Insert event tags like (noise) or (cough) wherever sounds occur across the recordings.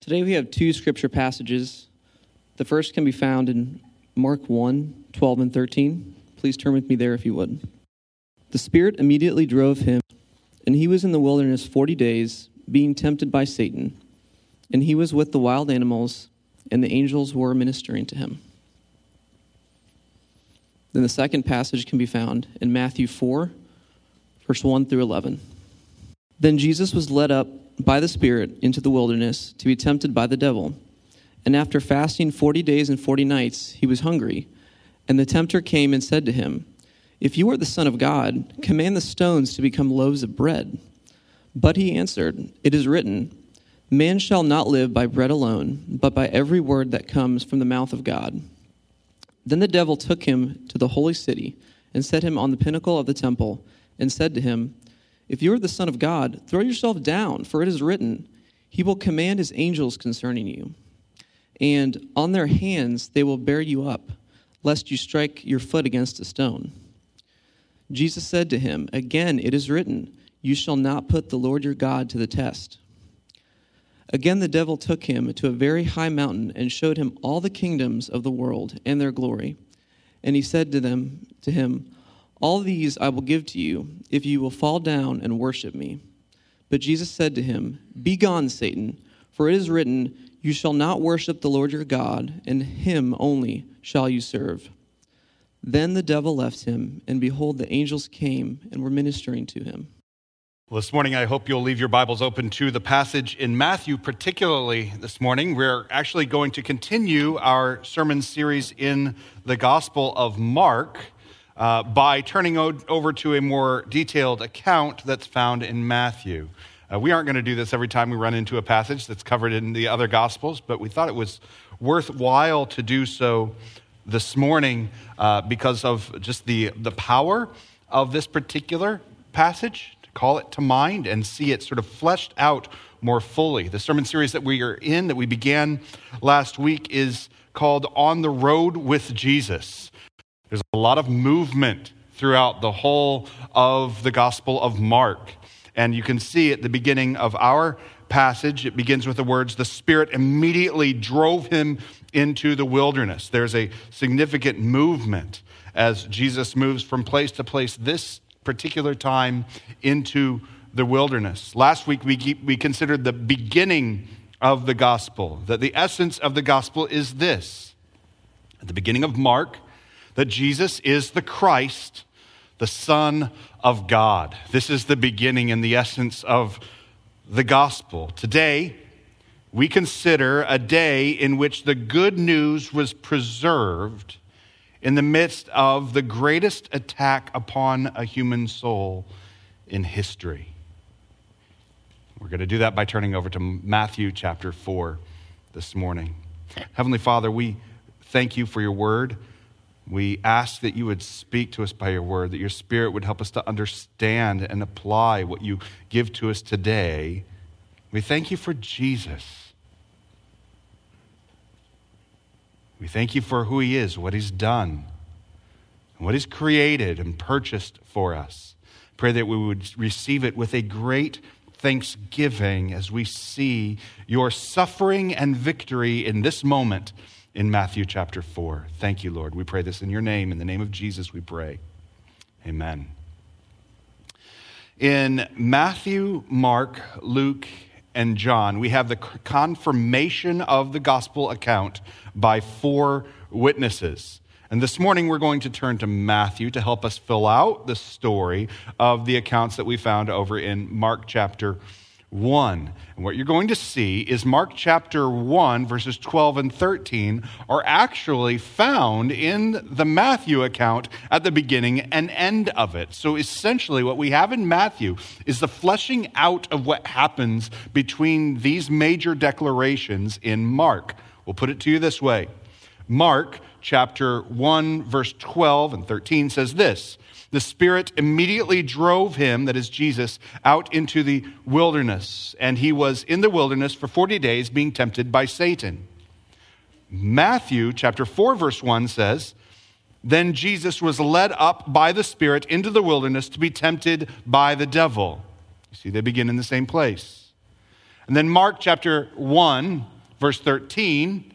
Today we have two scripture passages. The first can be found in Mark 1 12 and 13. Please turn with me there if you would. The Spirit immediately drove him, and he was in the wilderness 40 days, being tempted by Satan. And he was with the wild animals, and the angels were ministering to him. Then the second passage can be found in Matthew 4, verse 1 through 11. Then Jesus was led up by the Spirit into the wilderness to be tempted by the devil. And after fasting forty days and forty nights, he was hungry. And the tempter came and said to him, If you are the Son of God, command the stones to become loaves of bread. But he answered, It is written, Man shall not live by bread alone, but by every word that comes from the mouth of God. Then the devil took him to the holy city and set him on the pinnacle of the temple and said to him, If you are the Son of God, throw yourself down, for it is written, He will command His angels concerning you, and on their hands they will bear you up, lest you strike your foot against a stone. Jesus said to him, Again it is written, You shall not put the Lord your God to the test. Again, the devil took him to a very high mountain and showed him all the kingdoms of the world and their glory. And he said to them, to him, All these I will give to you, if you will fall down and worship me. But Jesus said to him, Begone, Satan, for it is written, You shall not worship the Lord your God, and him only shall you serve. Then the devil left him, and behold, the angels came and were ministering to him. Well, this morning, I hope you'll leave your Bibles open to the passage in Matthew, particularly this morning. We're actually going to continue our sermon series in the Gospel of Mark uh, by turning over to a more detailed account that's found in Matthew. Uh, we aren't going to do this every time we run into a passage that's covered in the other Gospels, but we thought it was worthwhile to do so this morning uh, because of just the, the power of this particular passage to call it to mind and see it sort of fleshed out more fully. The sermon series that we are in, that we began last week, is called On the Road with Jesus. There's a lot of movement throughout the whole of the Gospel of Mark. And you can see at the beginning of our passage, it begins with the words, The Spirit immediately drove him into the wilderness. There's a significant movement as Jesus moves from place to place. This particular time into the wilderness. Last week, we, we considered the beginning of the gospel, that the essence of the gospel is this. At the beginning of Mark, that Jesus is the Christ, the Son of God. This is the beginning and the essence of the gospel. Today, we consider a day in which the good news was preserved in the midst of the greatest attack upon a human soul in history. We're going to do that by turning over to Matthew chapter 4 this morning. Heavenly Father, we thank you for your word. We ask that you would speak to us by your word, that your spirit would help us to understand and apply what you give to us today. We thank you for Jesus We thank you for who he is, what he's done, and what he's created and purchased for us. Pray that we would receive it with a great thanksgiving as we see your suffering and victory in this moment in Matthew chapter 4. Thank you, Lord. We pray this in your name. In the name of Jesus, we pray. Amen. In Matthew, Mark, Luke, and John, we have the confirmation of the gospel account by four witnesses. And this morning we're going to turn to Matthew to help us fill out the story of the accounts that we found over in Mark chapter 1. And what you're going to see is Mark chapter 1, verses 12 and 13, are actually found in the Matthew account at the beginning and end of it. So essentially, what we have in Matthew is the fleshing out of what happens between these major declarations in Mark. We'll put it to you this way Mark chapter 1, verse 12 and 13 says this The Spirit immediately drove him, that is Jesus, out into the wilderness, and he was in the wilderness for 40 days being tempted by Satan. Matthew chapter 4, verse 1 says, Then Jesus was led up by the Spirit into the wilderness to be tempted by the devil. You see, they begin in the same place. And then Mark chapter 1, verse 13.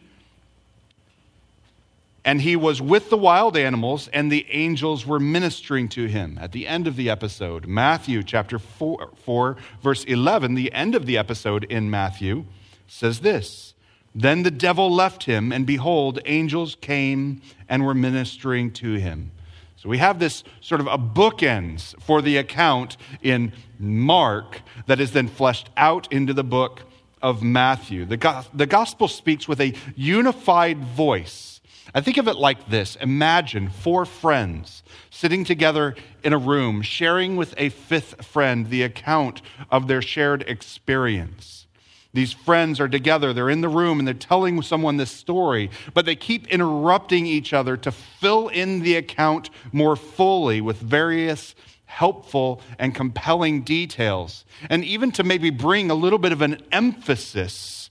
And he was with the wild animals, and the angels were ministering to him at the end of the episode. Matthew chapter 4, 4, verse 11, the end of the episode in Matthew, says this Then the devil left him, and behold, angels came and were ministering to him. So we have this sort of a bookends for the account in Mark that is then fleshed out into the book of Matthew. The, the gospel speaks with a unified voice. I think of it like this. Imagine four friends sitting together in a room, sharing with a fifth friend the account of their shared experience. These friends are together, they're in the room, and they're telling someone this story, but they keep interrupting each other to fill in the account more fully with various helpful and compelling details, and even to maybe bring a little bit of an emphasis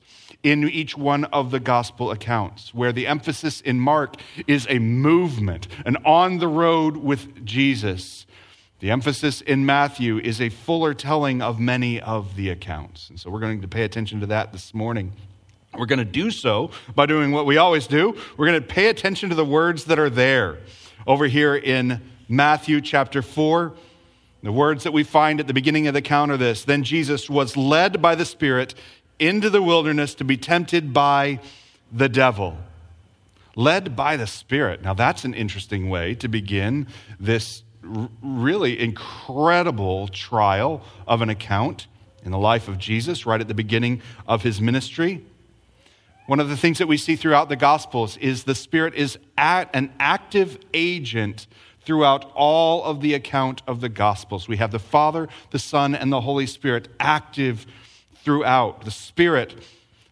in each one of the gospel accounts, where the emphasis in Mark is a movement, an on the road with Jesus. The emphasis in Matthew is a fuller telling of many of the accounts. And so we're going to pay attention to that this morning. We're going to do so by doing what we always do. We're going to pay attention to the words that are there. Over here in Matthew chapter 4, the words that we find at the beginning of the account are this Then Jesus was led by the Spirit into the wilderness to be tempted by the devil. Led by the Spirit. Now, that's an interesting way to begin this really incredible trial of an account in the life of Jesus right at the beginning of his ministry. One of the things that we see throughout the Gospels is the Spirit is at an active agent throughout all of the account of the Gospels. We have the Father, the Son, and the Holy Spirit active throughout. The Spirit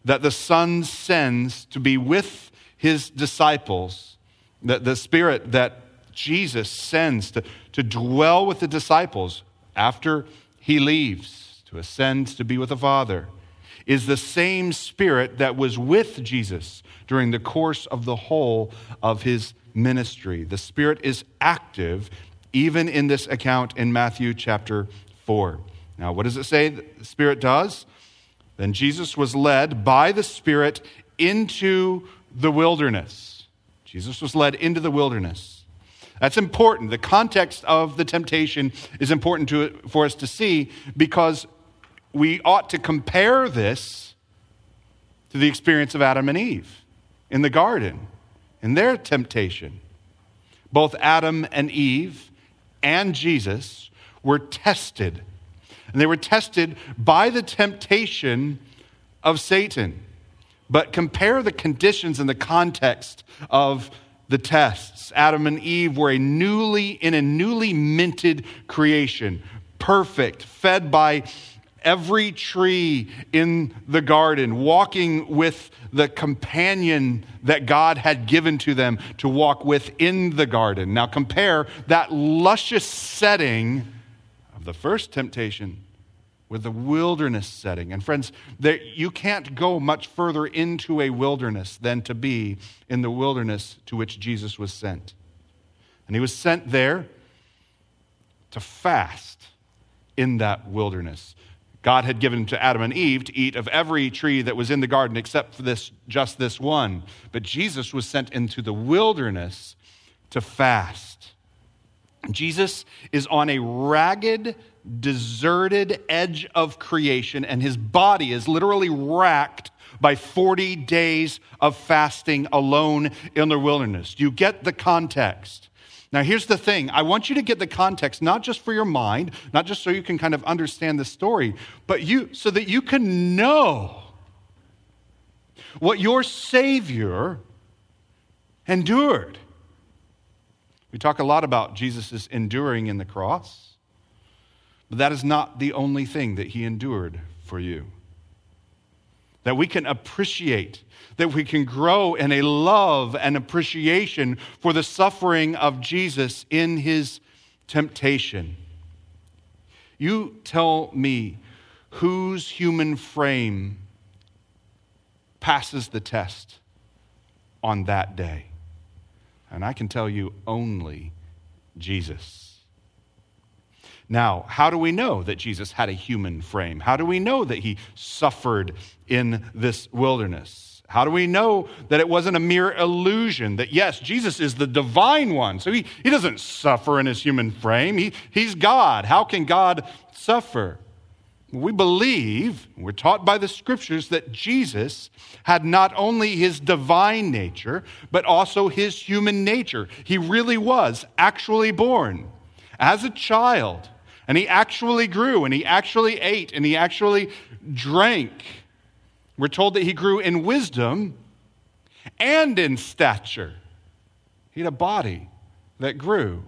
that the Son sends to be with his disciples, the, the Spirit that Jesus sends to, to dwell with the disciples after he leaves to ascend to be with the Father is the same Spirit that was with Jesus during the course of the whole of his ministry. The Spirit is active even in this account in Matthew chapter 4. Now, what does it say the Spirit does? Then Jesus was led by the Spirit into the wilderness. Jesus was led into the wilderness. That's important. The context of the temptation is important to, for us to see because we ought to compare this to the experience of Adam and Eve in the garden, in their temptation. Both Adam and Eve and Jesus were tested. And they were tested by the temptation of Satan. But compare the conditions and the context of the tests. Adam and Eve were a newly in a newly minted creation, perfect, fed by every tree in the garden, walking with the companion that God had given to them to walk within the garden. Now compare that luscious setting of the first temptation with the wilderness setting. And friends, there, you can't go much further into a wilderness than to be in the wilderness to which Jesus was sent. And he was sent there to fast in that wilderness. God had given to Adam and Eve to eat of every tree that was in the garden except for this just this one. But Jesus was sent into the wilderness to fast. Jesus is on a ragged deserted edge of creation, and his body is literally racked by 40 days of fasting alone in the wilderness. You get the context? Now, here's the thing I want you to get the context, not just for your mind, not just so you can kind of understand the story, but you, so that you can know what your Savior endured. We talk a lot about Jesus' enduring in the cross. But that is not the only thing that he endured for you. That we can appreciate, that we can grow in a love and appreciation for the suffering of Jesus in his temptation. You tell me whose human frame passes the test on that day. And I can tell you only Jesus. Now, how do we know that Jesus had a human frame? How do we know that he suffered in this wilderness? How do we know that it wasn't a mere illusion? That yes, Jesus is the divine one. So he, he doesn't suffer in his human frame. He, he's God. How can God suffer? We believe, we're taught by the scriptures, that Jesus had not only his divine nature, but also his human nature. He really was actually born as a child, and he actually grew, and he actually ate, and he actually drank. We're told that he grew in wisdom and in stature. He had a body that grew.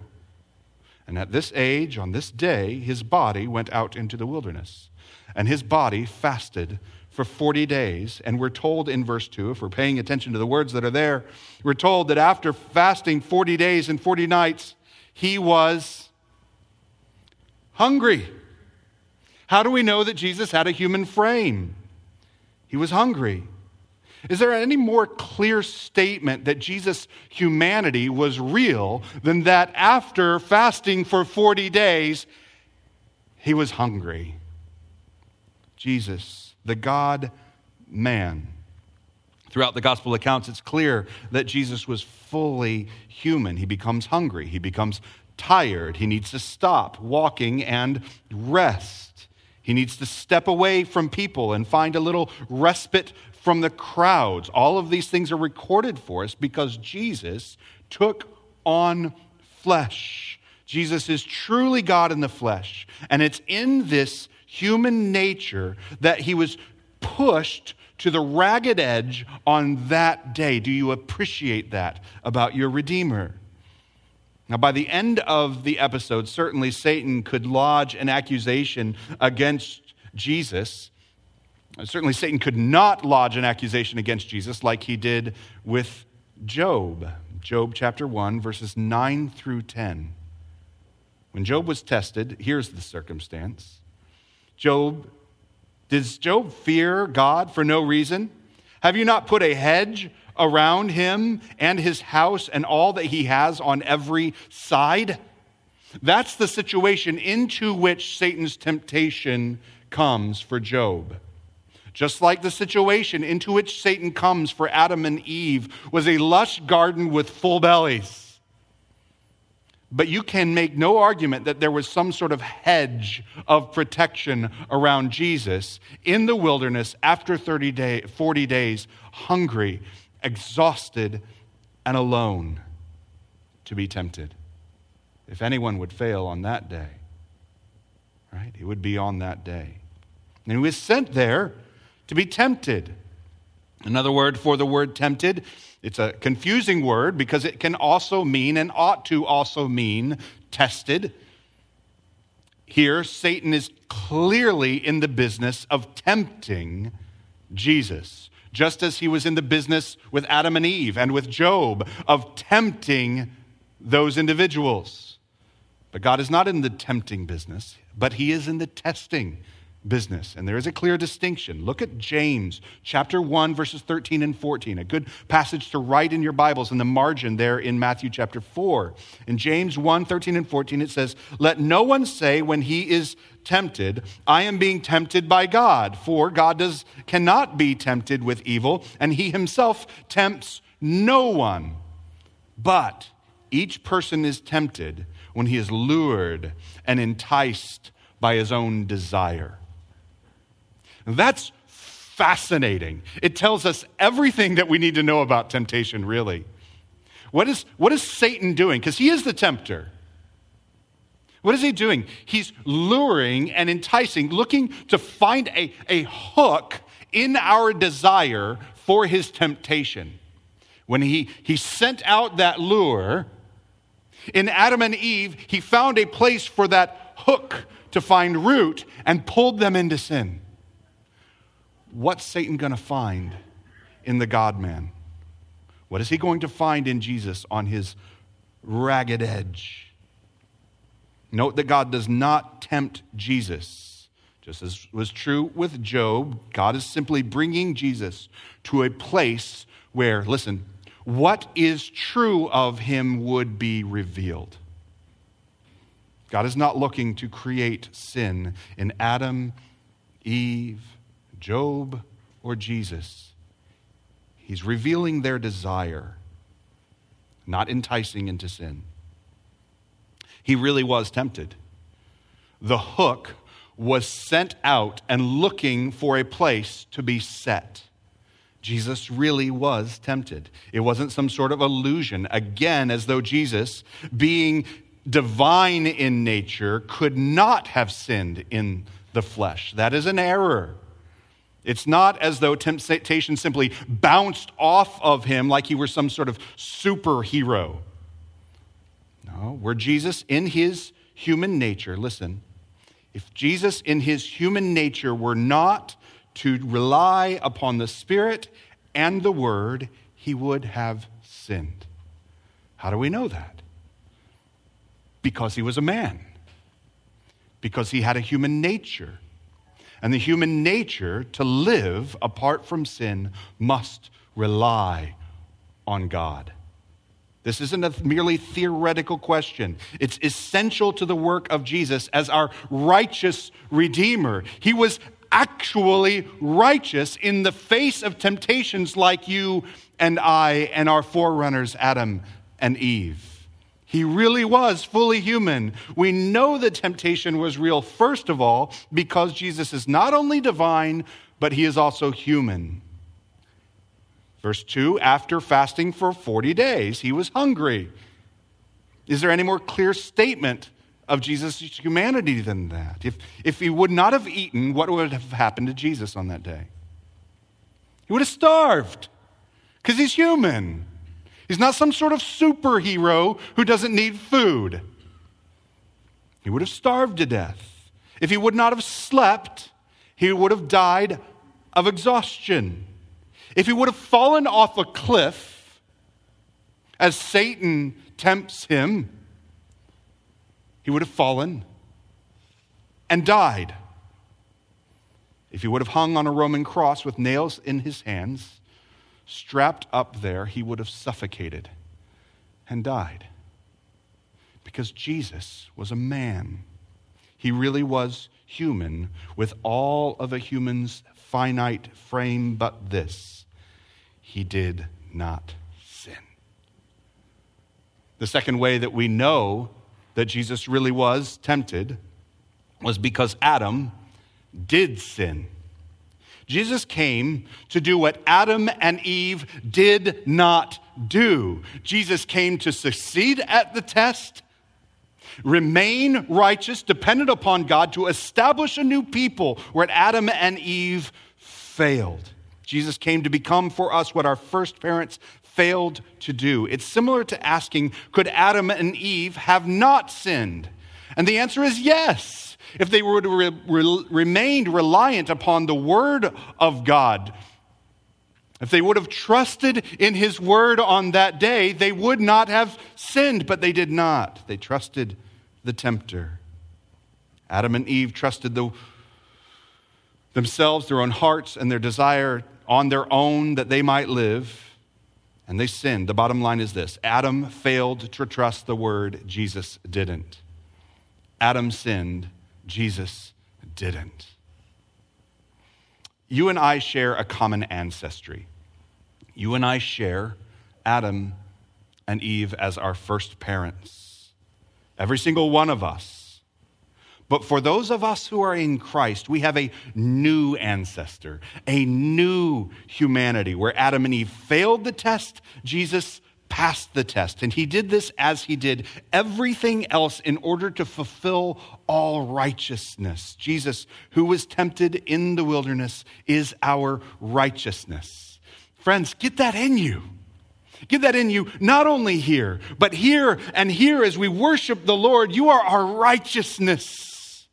And at this age, on this day, his body went out into the wilderness and his body fasted for 40 days. And we're told in verse 2, if we're paying attention to the words that are there, we're told that after fasting 40 days and 40 nights, he was hungry. How do we know that Jesus had a human frame? He was hungry. Is there any more clear statement that Jesus' humanity was real than that after fasting for 40 days, he was hungry? Jesus, the God man. Throughout the gospel accounts, it's clear that Jesus was fully human. He becomes hungry, he becomes tired, he needs to stop walking and rest. He needs to step away from people and find a little respite from the crowds. All of these things are recorded for us because Jesus took on flesh. Jesus is truly God in the flesh. And it's in this human nature that he was pushed to the ragged edge on that day. Do you appreciate that about your Redeemer? Now, by the end of the episode, certainly Satan could lodge an accusation against Jesus. Certainly, Satan could not lodge an accusation against Jesus like he did with Job. Job chapter 1, verses 9 through 10. When Job was tested, here's the circumstance Job, does Job fear God for no reason? Have you not put a hedge around him and his house and all that he has on every side? That's the situation into which Satan's temptation comes for Job. Just like the situation into which Satan comes for Adam and Eve was a lush garden with full bellies. But you can make no argument that there was some sort of hedge of protection around Jesus in the wilderness after 30 day, 40 days, hungry, exhausted, and alone to be tempted. If anyone would fail on that day, right, it would be on that day. And he was sent there to be tempted. Another word for the word tempted it's a confusing word because it can also mean and ought to also mean tested. Here, Satan is clearly in the business of tempting Jesus, just as he was in the business with Adam and Eve and with Job of tempting those individuals. But God is not in the tempting business, but he is in the testing business. And there is a clear distinction. Look at James chapter 1, verses 13 and 14, a good passage to write in your Bibles in the margin there in Matthew chapter 4. In James 1, 13 and 14, it says, Let no one say when he is tempted, I am being tempted by God, for God does, cannot be tempted with evil, and he himself tempts no one. But each person is tempted when he is lured and enticed by his own desire. That's fascinating. It tells us everything that we need to know about temptation, really. What is, what is Satan doing? Because he is the tempter. What is he doing? He's luring and enticing, looking to find a, a hook in our desire for his temptation. When he, he sent out that lure, in Adam and Eve, he found a place for that hook to find root and pulled them into sin what's Satan going to find in the God man? What is he going to find in Jesus on his ragged edge? Note that God does not tempt Jesus. Just as was true with Job, God is simply bringing Jesus to a place where, listen, what is true of him would be revealed. God is not looking to create sin in Adam, Eve, Job, or Jesus. He's revealing their desire, not enticing into sin. He really was tempted. The hook was sent out and looking for a place to be set. Jesus really was tempted. It wasn't some sort of illusion. Again, as though Jesus, being divine in nature, could not have sinned in the flesh. That is an error. It's not as though temptation simply bounced off of him like he were some sort of superhero. No, where Jesus, in his human nature, listen, if Jesus, in his human nature, were not to rely upon the Spirit and the Word, he would have sinned. How do we know that? Because he was a man, because he had a human nature. And the human nature to live apart from sin must rely on God. This isn't a merely theoretical question. It's essential to the work of Jesus as our righteous Redeemer. He was actually righteous in the face of temptations like you and I and our forerunners, Adam and Eve. He really was fully human. We know the temptation was real, first of all, because Jesus is not only divine, but he is also human. Verse 2 After fasting for 40 days, he was hungry. Is there any more clear statement of Jesus' humanity than that? If, if he would not have eaten, what would have happened to Jesus on that day? He would have starved because he's human. He's not some sort of superhero who doesn't need food. He would have starved to death. If he would not have slept, he would have died of exhaustion. If he would have fallen off a cliff, as Satan tempts him, he would have fallen and died. If he would have hung on a Roman cross with nails in his hands, strapped up there, he would have suffocated and died. Because Jesus was a man. He really was human with all of a human's finite frame, but this he did not sin. The second way that we know that Jesus really was tempted was because Adam did sin. Jesus came to do what Adam and Eve did not do. Jesus came to succeed at the test, remain righteous, dependent upon God, to establish a new people where Adam and Eve failed. Jesus came to become for us what our first parents failed to do. It's similar to asking, could Adam and Eve have not sinned? And the answer is yes. If they would have re- re- remained reliant upon the word of God, if they would have trusted in his word on that day, they would not have sinned, but they did not. They trusted the tempter. Adam and Eve trusted the, themselves, their own hearts, and their desire on their own that they might live, and they sinned. The bottom line is this Adam failed to trust the word, Jesus didn't. Adam sinned, Jesus didn't. You and I share a common ancestry. You and I share Adam and Eve as our first parents. Every single one of us but for those of us who are in Christ, we have a new ancestor, a new humanity. Where Adam and Eve failed the test, Jesus passed the test. And he did this as he did everything else in order to fulfill all righteousness. Jesus, who was tempted in the wilderness, is our righteousness. Friends, get that in you. Get that in you, not only here, but here and here as we worship the Lord. You are our righteousness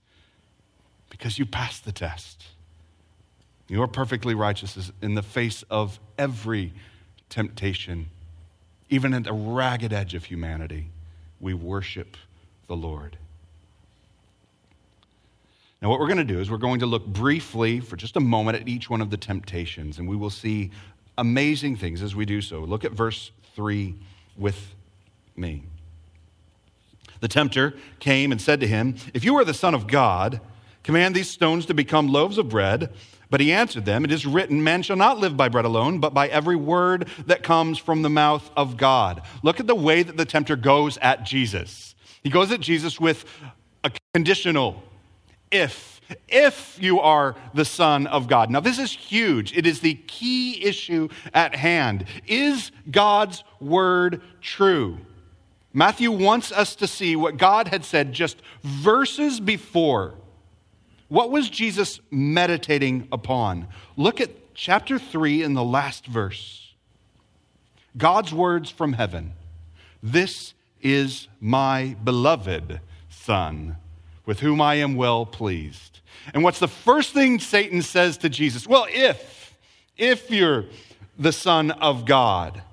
because you passed the test. You are perfectly righteous in the face of every temptation, even at the ragged edge of humanity. We worship the Lord. Now, what we're going to do is we're going to look briefly for just a moment at each one of the temptations, and we will see amazing things as we do so. Look at verse 3 with me. The tempter came and said to him, If you are the Son of God, command these stones to become loaves of bread. But he answered them, It is written, Man shall not live by bread alone, but by every word that comes from the mouth of God. Look at the way that the tempter goes at Jesus. He goes at Jesus with a conditional if. If you are the Son of God. Now, this is huge. It is the key issue at hand. Is God's word true? Matthew wants us to see what God had said just verses before what was Jesus meditating upon? Look at chapter 3 in the last verse. God's words from heaven This is my beloved Son, with whom I am well pleased. And what's the first thing Satan says to Jesus? Well, if, if you're the Son of God.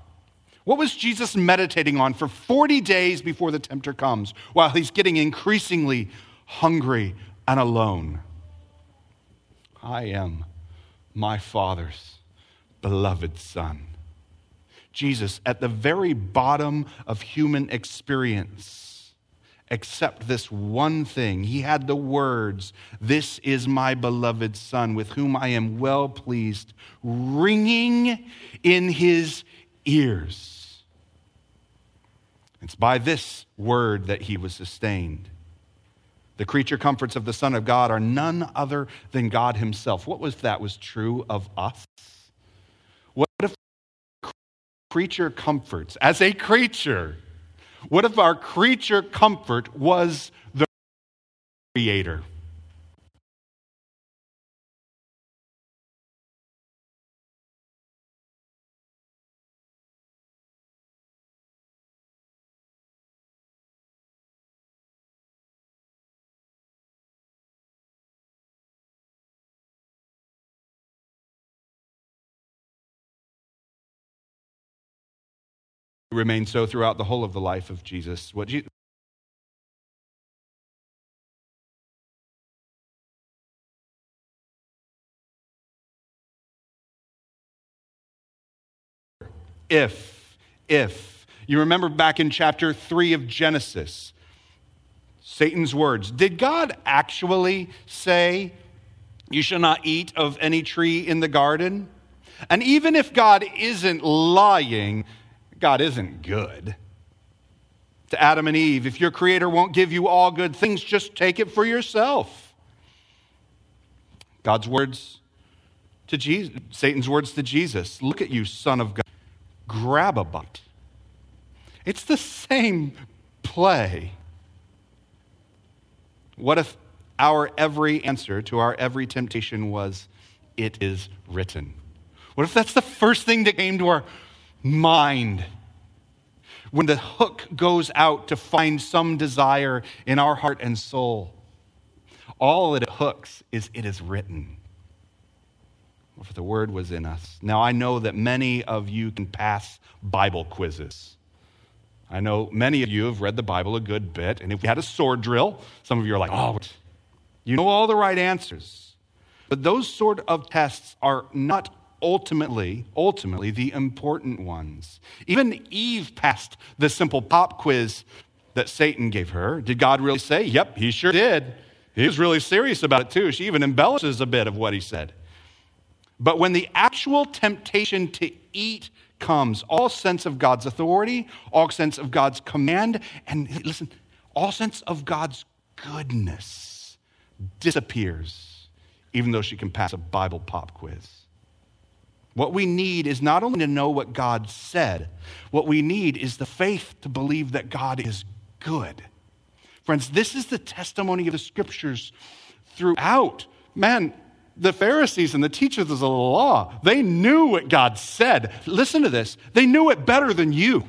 What was Jesus meditating on for 40 days before the tempter comes while he's getting increasingly hungry and alone? I am my Father's beloved Son. Jesus, at the very bottom of human experience, except this one thing. He had the words, This is my beloved Son, with whom I am well pleased, ringing in his ears. It's by this word that he was sustained. The creature comforts of the Son of God are none other than God Himself. What was that was true of us? What if creature comforts, as a creature, what if our creature comfort was the Creator? Remained so throughout the whole of the life of Jesus. What Jesus if, if. You remember back in chapter 3 of Genesis, Satan's words. Did God actually say, You shall not eat of any tree in the garden? And even if God isn't lying, God isn't good. To Adam and Eve, if your creator won't give you all good things, just take it for yourself. God's words to Jesus, Satan's words to Jesus Look at you, son of God. Grab a butt. It's the same play. What if our every answer to our every temptation was, It is written? What if that's the first thing that came to our mind. When the hook goes out to find some desire in our heart and soul, all that it hooks is it is written. For the word was in us. Now, I know that many of you can pass Bible quizzes. I know many of you have read the Bible a good bit, and if we had a sword drill, some of you are like, oh, you know all the right answers. But those sort of tests are not ultimately, ultimately the important ones. Even Eve passed the simple pop quiz that Satan gave her. Did God really say? Yep, he sure did. He was really serious about it too. She even embellishes a bit of what he said. But when the actual temptation to eat comes, all sense of God's authority, all sense of God's command, and listen, all sense of God's goodness disappears, even though she can pass a Bible pop quiz. What we need is not only to know what God said, what we need is the faith to believe that God is good. Friends, this is the testimony of the scriptures throughout. Man, the Pharisees and the teachers of the law, they knew what God said. Listen to this. They knew it better than you.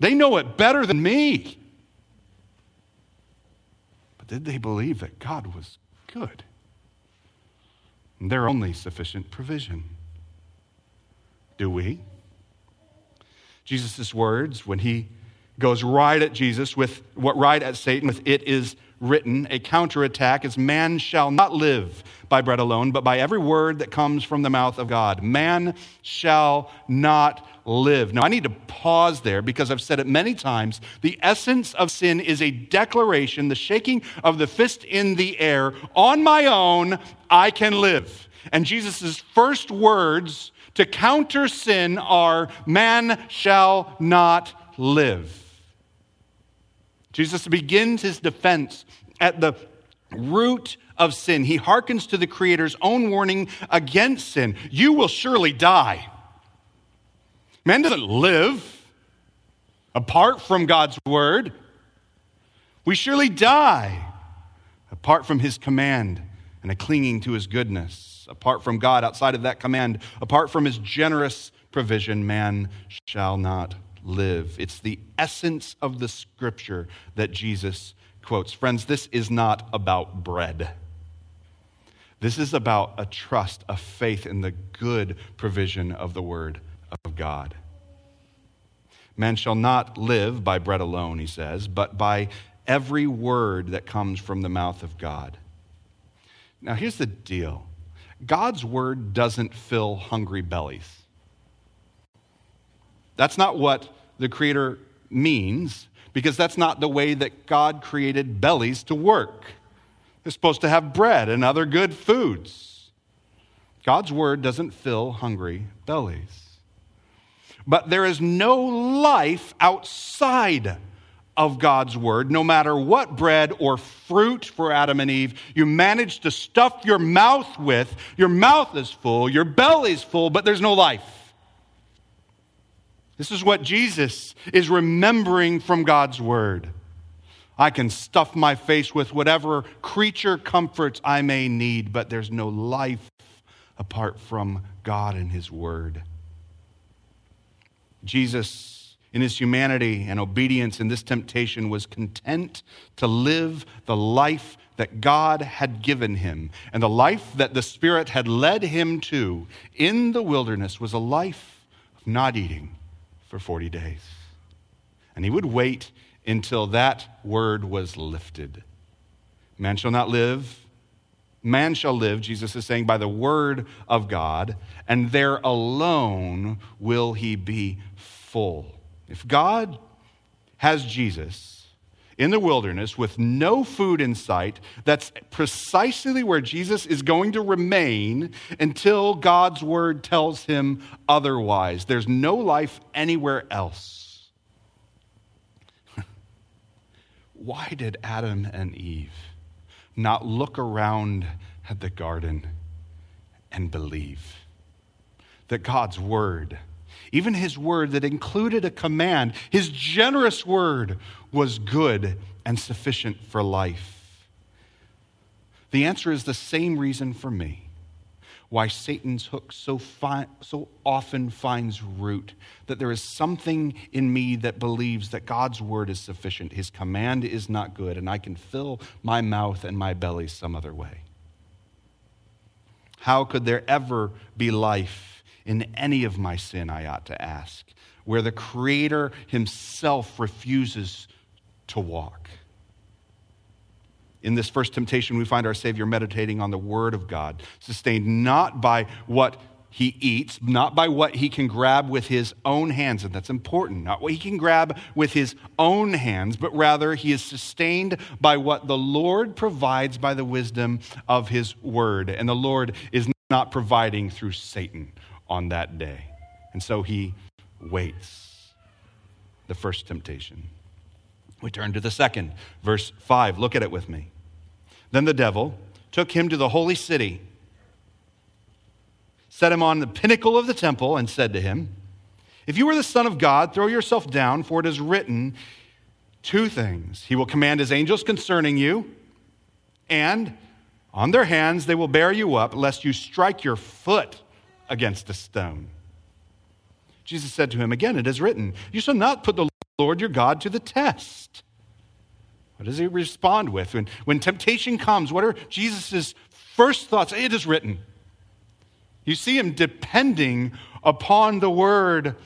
They know it better than me. But did they believe that God was good? Their only sufficient provision. Do we? Jesus' words, when he goes right at Jesus with what right at Satan with it is written, a counterattack is man shall not live by bread alone, but by every word that comes from the mouth of God. Man shall not live. Now, I need to pause there because I've said it many times. The essence of sin is a declaration, the shaking of the fist in the air. On my own, I can live. And Jesus' first words to counter sin are, Man shall not live. Jesus begins his defense at the root of sin. He hearkens to the Creator's own warning against sin You will surely die. Man doesn't live apart from God's word. We surely die apart from his command and a clinging to his goodness. Apart from God, outside of that command, apart from his generous provision, man shall not live. It's the essence of the scripture that Jesus quotes. Friends, this is not about bread. This is about a trust, a faith in the good provision of the Word of God. Man shall not live by bread alone, he says, but by every word that comes from the mouth of God. Now, here's the deal God's word doesn't fill hungry bellies. That's not what the Creator means, because that's not the way that God created bellies to work. They're supposed to have bread and other good foods. God's word doesn't fill hungry bellies. But there is no life outside of God's word, no matter what bread or fruit for Adam and Eve you manage to stuff your mouth with. Your mouth is full, your belly's full, but there's no life. This is what Jesus is remembering from God's word. I can stuff my face with whatever creature comforts I may need, but there's no life apart from God and His Word. Jesus, in his humanity and obedience in this temptation, was content to live the life that God had given him. And the life that the Spirit had led him to in the wilderness was a life of not eating for 40 days. And he would wait until that word was lifted. Man shall not live. Man shall live, Jesus is saying, by the word of God, and there alone will he be full. If God has Jesus in the wilderness with no food in sight, that's precisely where Jesus is going to remain until God's word tells him otherwise. There's no life anywhere else. (laughs) why did Adam and Eve not look around at the garden and believe that God's word, even his word that included a command, his generous word, was good and sufficient for life? The answer is the same reason for me why Satan's hook so, fi- so often finds root, that there is something in me that believes that God's word is sufficient, his command is not good, and I can fill my mouth and my belly some other way. How could there ever be life in any of my sin, I ought to ask, where the Creator himself refuses to walk? In this first temptation, we find our Savior meditating on the Word of God, sustained not by what he eats, not by what he can grab with his own hands, and that's important, not what he can grab with his own hands, but rather he is sustained by what the Lord provides by the wisdom of his word. And the Lord is not providing through Satan on that day. And so he waits. The first temptation. We turn to the second, verse 5. Look at it with me. Then the devil took him to the holy city, set him on the pinnacle of the temple, and said to him, If you are the Son of God, throw yourself down, for it is written two things He will command His angels concerning you, and on their hands they will bear you up, lest you strike your foot against a stone. Jesus said to him, Again, it is written, You shall not put the Lord your God to the test. What does he respond with? When, when temptation comes, what are Jesus' first thoughts? It is written. You see him depending upon the word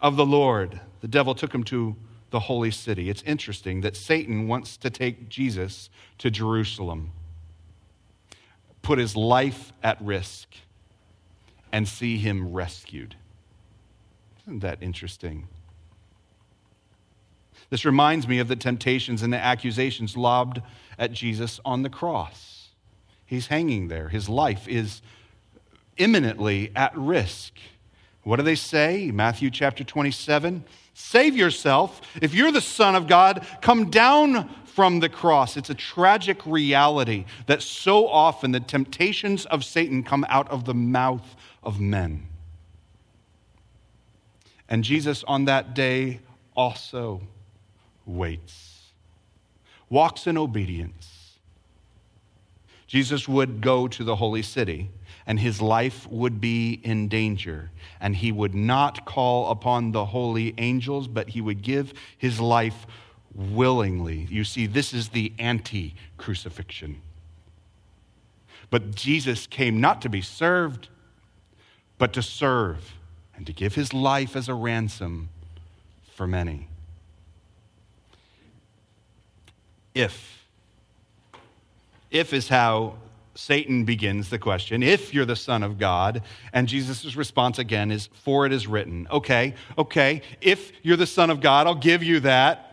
of the Lord. The devil took him to the holy city. It's interesting that Satan wants to take Jesus to Jerusalem, put his life at risk, and see him rescued. Isn't that interesting? This reminds me of the temptations and the accusations lobbed at Jesus on the cross. He's hanging there, his life is imminently at risk. What do they say? Matthew chapter 27 Save yourself. If you're the Son of God, come down from the cross. It's a tragic reality that so often the temptations of Satan come out of the mouth of men. And Jesus on that day also waits, walks in obedience. Jesus would go to the holy city and his life would be in danger. And he would not call upon the holy angels, but he would give his life willingly. You see, this is the anti crucifixion. But Jesus came not to be served, but to serve and to give his life as a ransom for many. If, if is how Satan begins the question, if you're the Son of God, and Jesus' response again is, for it is written. Okay, okay, if you're the Son of God, I'll give you that.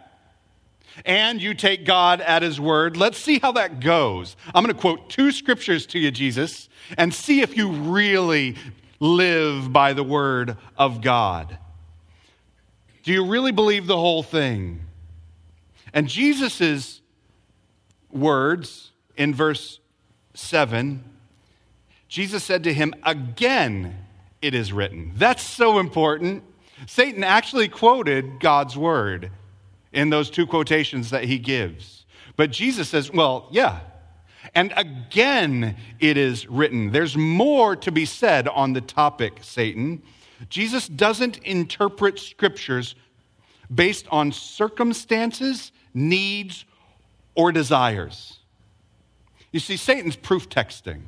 And you take God at his word. Let's see how that goes. I'm going to quote two scriptures to you, Jesus, and see if you really live by the word of God. Do you really believe the whole thing? And Jesus' words in verse 7, Jesus said to him, Again it is written. That's so important. Satan actually quoted God's word in those two quotations that he gives. But Jesus says, Well, yeah. And again it is written. There's more to be said on the topic, Satan. Jesus doesn't interpret scriptures based on circumstances, needs, or desires. You see, Satan's proof texting.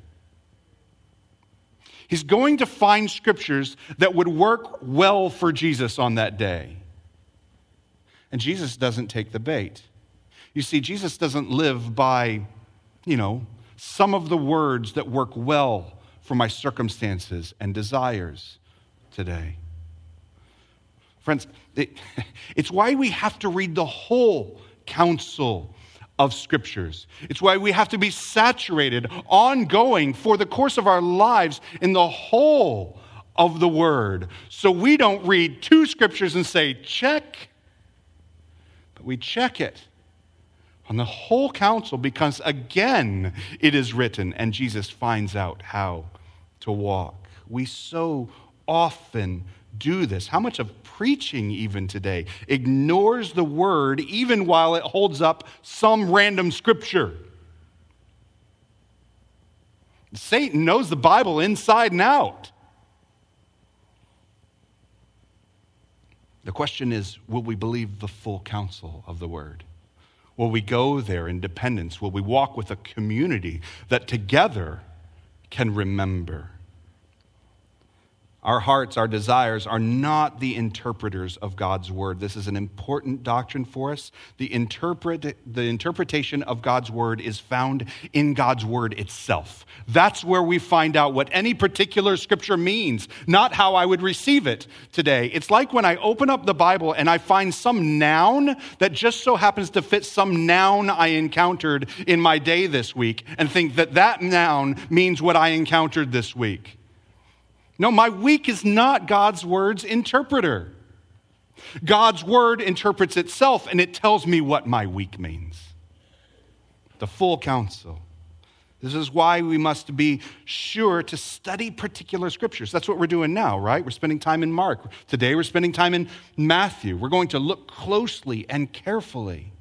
He's going to find scriptures that would work well for Jesus on that day. And Jesus doesn't take the bait. You see, Jesus doesn't live by, you know, some of the words that work well for my circumstances and desires today. Friends, it, (laughs) it's why we have to read the whole counsel of scriptures. It's why we have to be saturated, ongoing for the course of our lives in the whole of the word. So we don't read two scriptures and say, check, but we check it on the whole counsel because, again, it is written, and Jesus finds out how to walk. We so often do this? How much of preaching, even today, ignores the word even while it holds up some random scripture? Satan knows the Bible inside and out. The question is will we believe the full counsel of the word? Will we go there in dependence? Will we walk with a community that together can remember? Our hearts, our desires are not the interpreters of God's word. This is an important doctrine for us. The, interpret, the interpretation of God's word is found in God's word itself. That's where we find out what any particular scripture means, not how I would receive it today. It's like when I open up the Bible and I find some noun that just so happens to fit some noun I encountered in my day this week and think that that noun means what I encountered this week. No, my week is not God's word's interpreter. God's word interprets itself and it tells me what my week means. The full counsel. This is why we must be sure to study particular scriptures. That's what we're doing now, right? We're spending time in Mark. Today we're spending time in Matthew. We're going to look closely and carefully,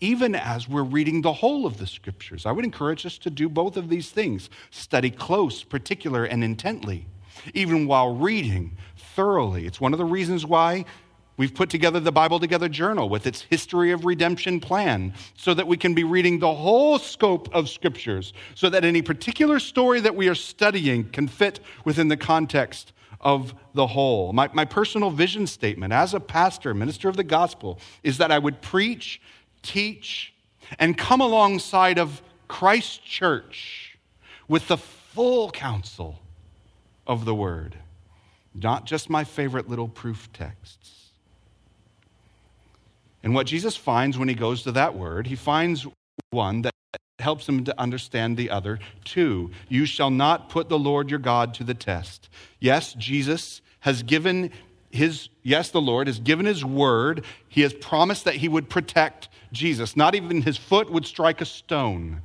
even as we're reading the whole of the scriptures. I would encourage us to do both of these things study close, particular, and intently even while reading thoroughly. It's one of the reasons why we've put together the Bible Together Journal with its history of redemption plan so that we can be reading the whole scope of scriptures, so that any particular story that we are studying can fit within the context of the whole. My, my personal vision statement as a pastor, minister of the gospel, is that I would preach, teach, and come alongside of Christ Church with the full counsel of the word. not just my favorite little proof texts. And what Jesus finds when he goes to that word, he finds one that helps him to understand the other two. You shall not put the Lord your God to the test. Yes, Jesus has given his, yes, the Lord has given his word. He has promised that he would protect Jesus. Not even his foot would strike a stone.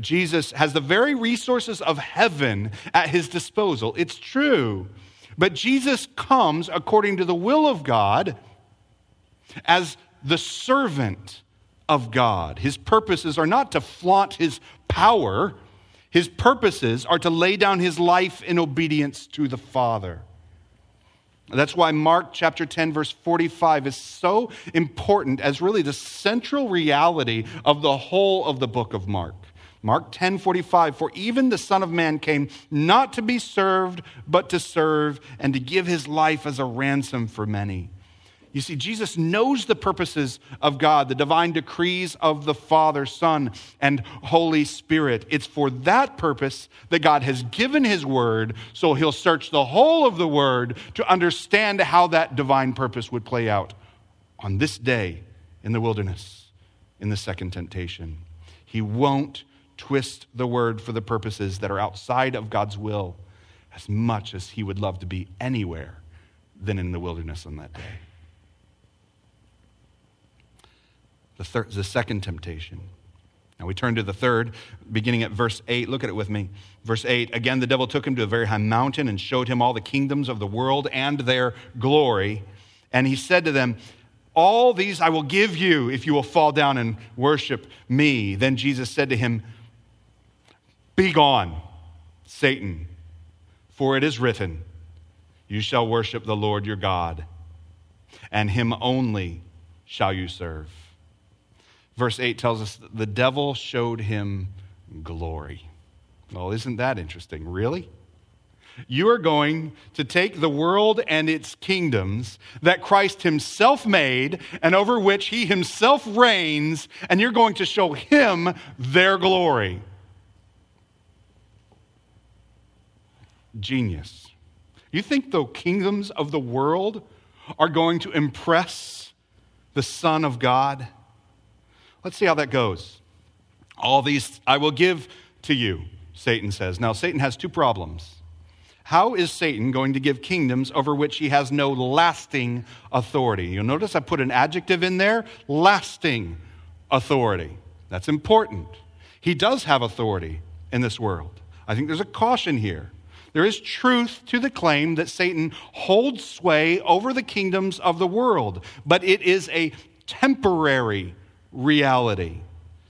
Jesus has the very resources of heaven at his disposal. It's true. But Jesus comes according to the will of God as the servant of God. His purposes are not to flaunt his power, his purposes are to lay down his life in obedience to the Father. That's why Mark chapter 10, verse 45 is so important as really the central reality of the whole of the book of Mark. Mark 10 45, for even the Son of Man came not to be served, but to serve, and to give his life as a ransom for many. You see, Jesus knows the purposes of God, the divine decrees of the Father, Son, and Holy Spirit. It's for that purpose that God has given His Word, so He'll search the whole of the Word to understand how that divine purpose would play out on this day in the wilderness, in the second temptation. He won't twist the Word for the purposes that are outside of God's will as much as He would love to be anywhere than in the wilderness on that day. the, the second temptation. Now we turn to the third, beginning at verse 8. Look at it with me. Verse 8 Again, the devil took him to a very high mountain and showed him all the kingdoms of the world and their glory. And he said to them, All these I will give you if you will fall down and worship me. Then Jesus said to him, Be gone, Satan, for it is written, You shall worship the Lord your God, and him only shall you serve. Verse 8 tells us the devil showed him glory. Well, isn't that interesting? Really? You are going to take the world and its kingdoms that Christ himself made and over which he himself reigns, and you're going to show him their glory. Genius. You think the kingdoms of the world are going to impress the Son of God? Let's see how that goes. All these I will give to you, Satan says. Now, Satan has two problems. How is Satan going to give kingdoms over which he has no lasting authority? You'll notice I put an adjective in there lasting authority. That's important. He does have authority in this world. I think there's a caution here. There is truth to the claim that Satan holds sway over the kingdoms of the world, but it is a temporary reality.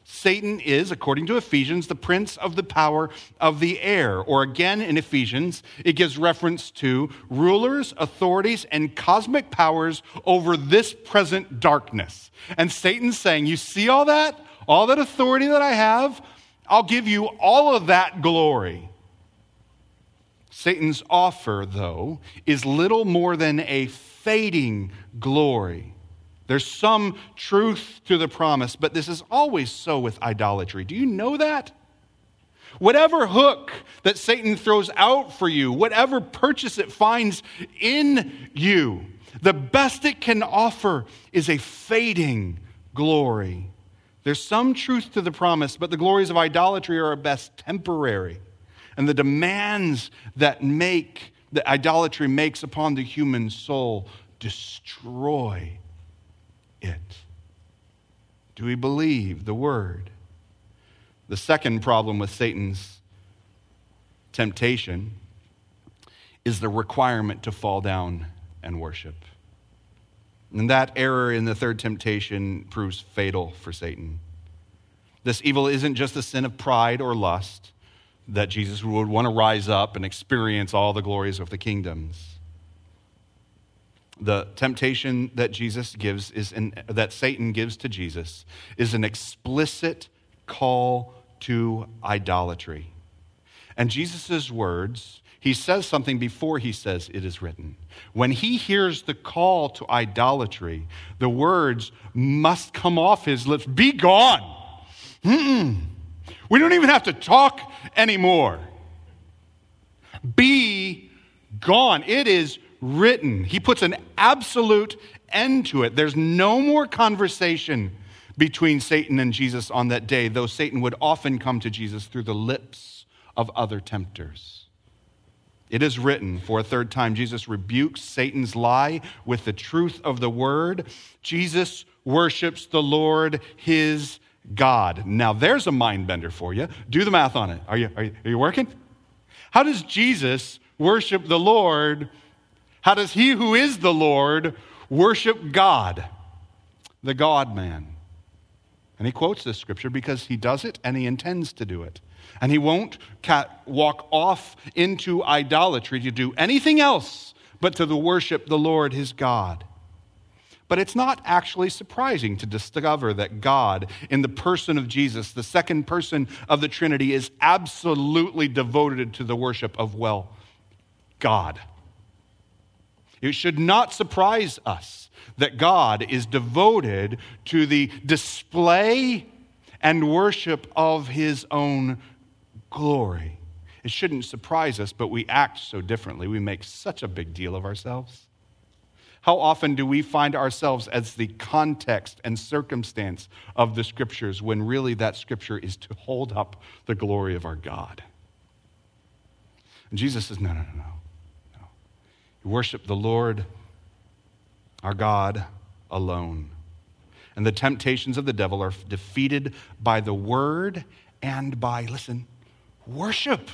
Satan is, according to Ephesians, the prince of the power of the air. Or again in Ephesians, it gives reference to rulers, authorities, and cosmic powers over this present darkness. And Satan's saying, You see all that? All that authority that I have? I'll give you all of that glory. Satan's offer, though, is little more than a fading glory. There's some truth to the promise, but this is always so with idolatry. Do you know that? Whatever hook that Satan throws out for you, whatever purchase it finds in you, the best it can offer is a fading glory. There's some truth to the promise, but the glories of idolatry are at best temporary. And the demands that make that idolatry makes upon the human soul destroy it? Do we believe the word? The second problem with Satan's temptation is the requirement to fall down and worship. And that error in the third temptation proves fatal for Satan. This evil isn't just a sin of pride or lust that Jesus would want to rise up and experience all the glories of the kingdoms the temptation that Jesus gives is an, that Satan gives to Jesus is an explicit call to idolatry. And Jesus' words, he says something before he says it is written. When he hears the call to idolatry, the words must come off his lips Be gone. Mm-mm. We don't even have to talk anymore. Be gone. It is written. He puts an absolute end to it. There's no more conversation between Satan and Jesus on that day, though Satan would often come to Jesus through the lips of other tempters. It is written for a third time Jesus rebukes Satan's lie with the truth of the word. Jesus worships the Lord his God. Now, there's a mind bender for you. Do the math on it. Are you, are you, are you working? How does Jesus worship the Lord? How does he who is the Lord worship God, the God man? And he quotes this scripture because he does it and he intends to do it. And he won't walk off into idolatry to do anything else but to the worship the Lord his God. But it's not actually surprising to discover that God, in the person of Jesus, the second person of the Trinity, is absolutely devoted to the worship of, well, God. It should not surprise us that God is devoted to the display and worship of his own glory. It shouldn't surprise us, but we act so differently. We make such a big deal of ourselves. How often do we find ourselves as the context and circumstance of the scriptures when really that scripture is to hold up the glory of our God? And Jesus says, no, no, no, no. no. You worship the Lord, our God, alone. And the temptations of the devil are defeated by the word and by, listen, worship.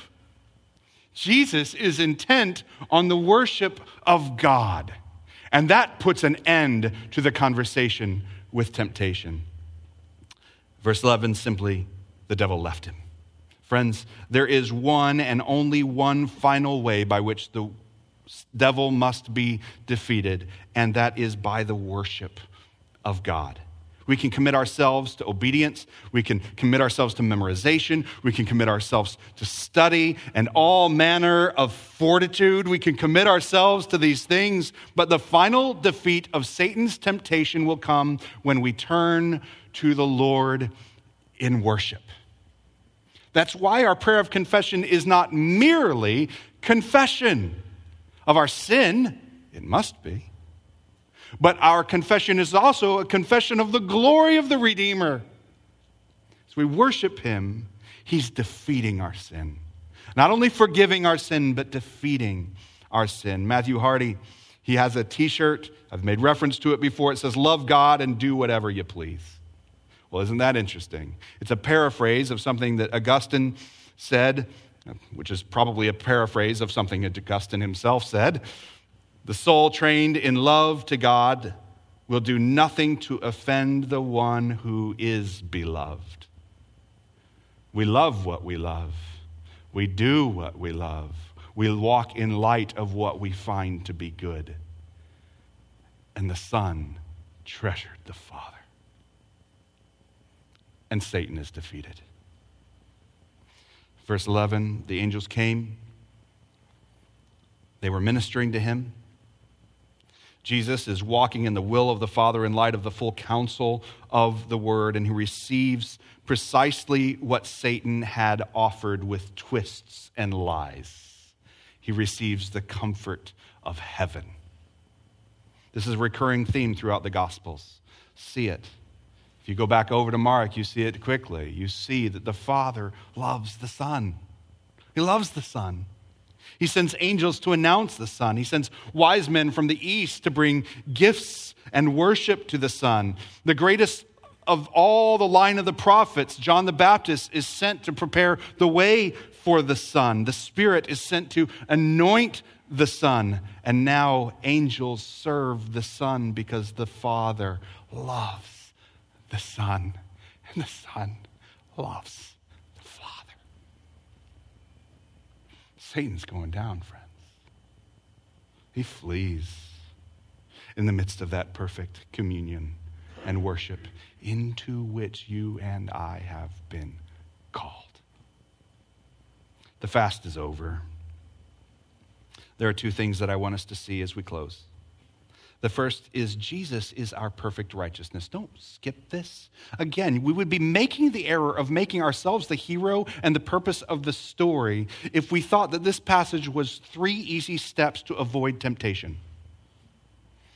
Jesus is intent on the worship of God. And that puts an end to the conversation with temptation. Verse 11 simply, the devil left him. Friends, there is one and only one final way by which the devil must be defeated, and that is by the worship of God. We can commit ourselves to obedience. We can commit ourselves to memorization. We can commit ourselves to study and all manner of fortitude. We can commit ourselves to these things. But the final defeat of Satan's temptation will come when we turn to the Lord in worship. That's why our prayer of confession is not merely confession of our sin, it must be but our confession is also a confession of the glory of the Redeemer. As we worship Him, He's defeating our sin. Not only forgiving our sin, but defeating our sin. Matthew Hardy, he has a t shirt. I've made reference to it before. It says, Love God and do whatever you please. Well, isn't that interesting? It's a paraphrase of something that Augustine said, which is probably a paraphrase of something that Augustine himself said. The soul trained in love to God will do nothing to offend the one who is beloved. We love what we love. We do what we love. We walk in light of what we find to be good. And the Son treasured the Father. And Satan is defeated. Verse 11 the angels came, they were ministering to him. Jesus is walking in the will of the Father in light of the full counsel of the Word, and he receives precisely what Satan had offered with twists and lies. He receives the comfort of heaven. This is a recurring theme throughout the Gospels. See it. If you go back over to Mark, you see it quickly. You see that the Father loves the Son. He loves the Son. He sends angels to announce the Son. He sends wise men from the east to bring gifts and worship to the Son. The greatest of all the line of the prophets, John the Baptist, is sent to prepare the way for the Son. The Spirit is sent to anoint the Son. And now angels serve the Son because the Father loves the Son. And the Son loves Satan's going down, friends. He flees in the midst of that perfect communion and worship into which you and I have been called. The fast is over. There are two things that I want us to see as we close. The first is Jesus is our perfect righteousness. Don't skip this. Again, we would be making the error of making ourselves the hero and the purpose of the story if we thought that this passage was three easy steps to avoid temptation.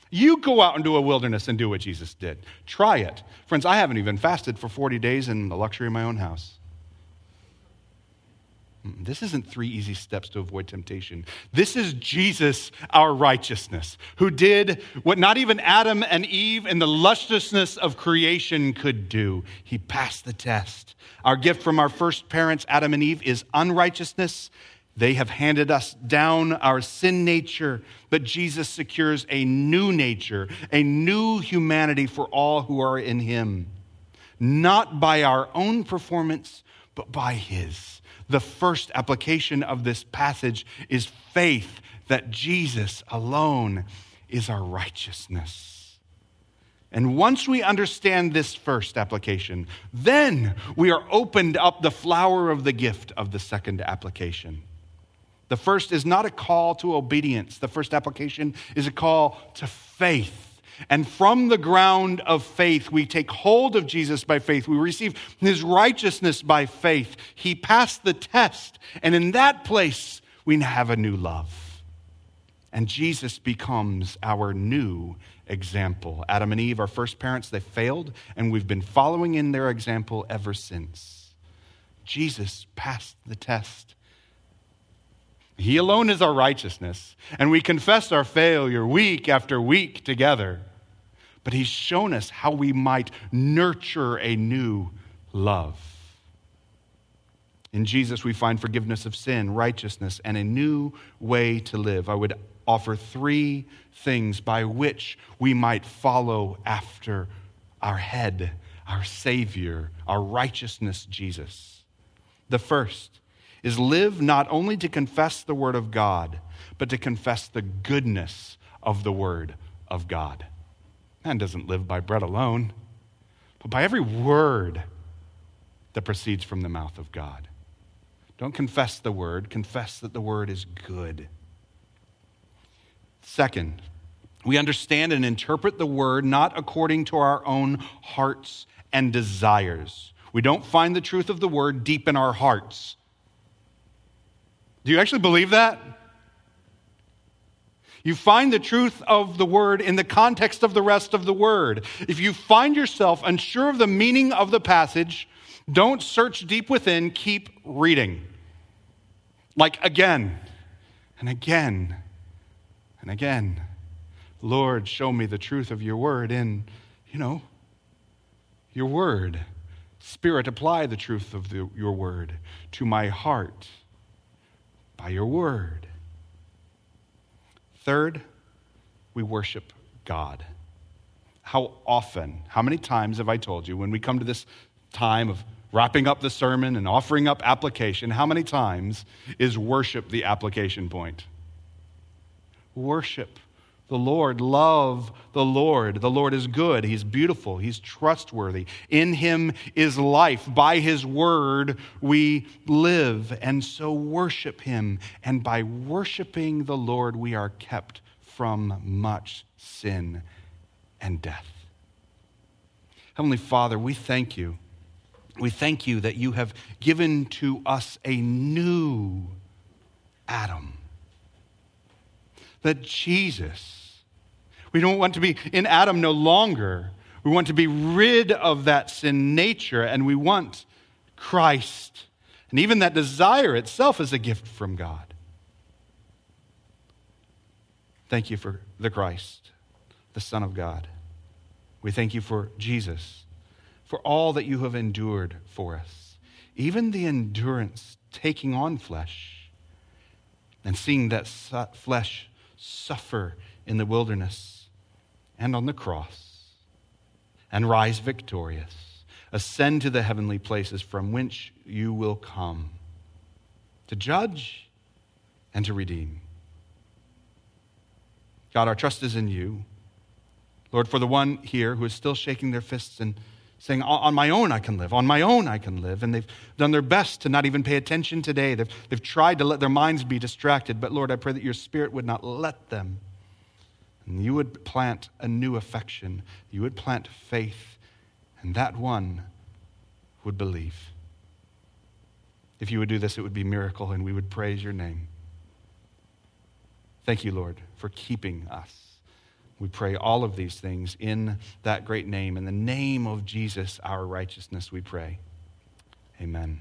You go out into a wilderness and do what Jesus did. Try it. Friends, I haven't even fasted for 40 days in the luxury of my own house. Mm, this isn't three easy steps to avoid temptation. This is Jesus, our righteousness, who did what not even Adam and Eve in the lusciousness of creation could do. He passed the test. Our gift from our first parents, Adam and Eve, is unrighteousness. They have handed us down our sin nature, but Jesus secures a new nature, a new humanity for all who are in Him, not by our own performance, but by His the first application of this passage is faith that Jesus alone is our righteousness. And once we understand this first application, then we are opened up the flower of the gift of the second application. The first is not a call to obedience, the first application is a call to faith. And from the ground of faith, we take hold of Jesus by faith. We receive his righteousness by faith. He passed the test. And in that place, we have a new love. And Jesus becomes our new example. Adam and Eve, our first parents, they failed, and we've been following in their example ever since. Jesus passed the test. He alone is our righteousness, and we confess our failure week after week together. But He's shown us how we might nurture a new love. In Jesus, we find forgiveness of sin, righteousness, and a new way to live. I would offer three things by which we might follow after our head, our Savior, our righteousness, Jesus. The first is live not only to confess the Word of God, but to confess the goodness of the Word of God. Man doesn't live by bread alone, but by every word that proceeds from the mouth of God. Don't confess the Word, confess that the Word is good. Second, we understand and interpret the Word not according to our own hearts and desires. We don't find the truth of the Word deep in our hearts. Do you actually believe that? You find the truth of the word in the context of the rest of the word. If you find yourself unsure of the meaning of the passage, don't search deep within, keep reading. Like again and again and again. Lord, show me the truth of your word in, you know, your word. Spirit, apply the truth of the, your word to my heart by your word. Third, we worship God. How often, how many times have I told you when we come to this time of wrapping up the sermon and offering up application, how many times is worship the application point? Worship the Lord. Love the Lord. The Lord is good. He's beautiful. He's trustworthy. In Him is life. By His word we live. And so worship Him. And by worshiping the Lord, we are kept from much sin and death. Heavenly Father, we thank you. We thank you that you have given to us a new Adam. That Jesus, we don't want to be in Adam no longer. We want to be rid of that sin nature, and we want Christ. And even that desire itself is a gift from God. Thank you for the Christ, the Son of God. We thank you for Jesus, for all that you have endured for us, even the endurance taking on flesh and seeing that flesh suffer in the wilderness and on the cross and rise victorious. Ascend to the heavenly places from whence you will come to judge and to redeem. God, our trust is in you. Lord, for the one here who is still shaking their fists and saying, On my own I can live, on my own I can live. And they've done their best to not even pay attention today. They've, they've tried to let their minds be distracted. But Lord, I pray that your spirit would not let them And you would plant a new affection. You would plant faith, and that one would believe. If you would do this, it would be a miracle, and we would praise your name. Thank you, Lord, for keeping us. We pray all of these things in that great name. In the name of Jesus, our righteousness, we pray. Amen.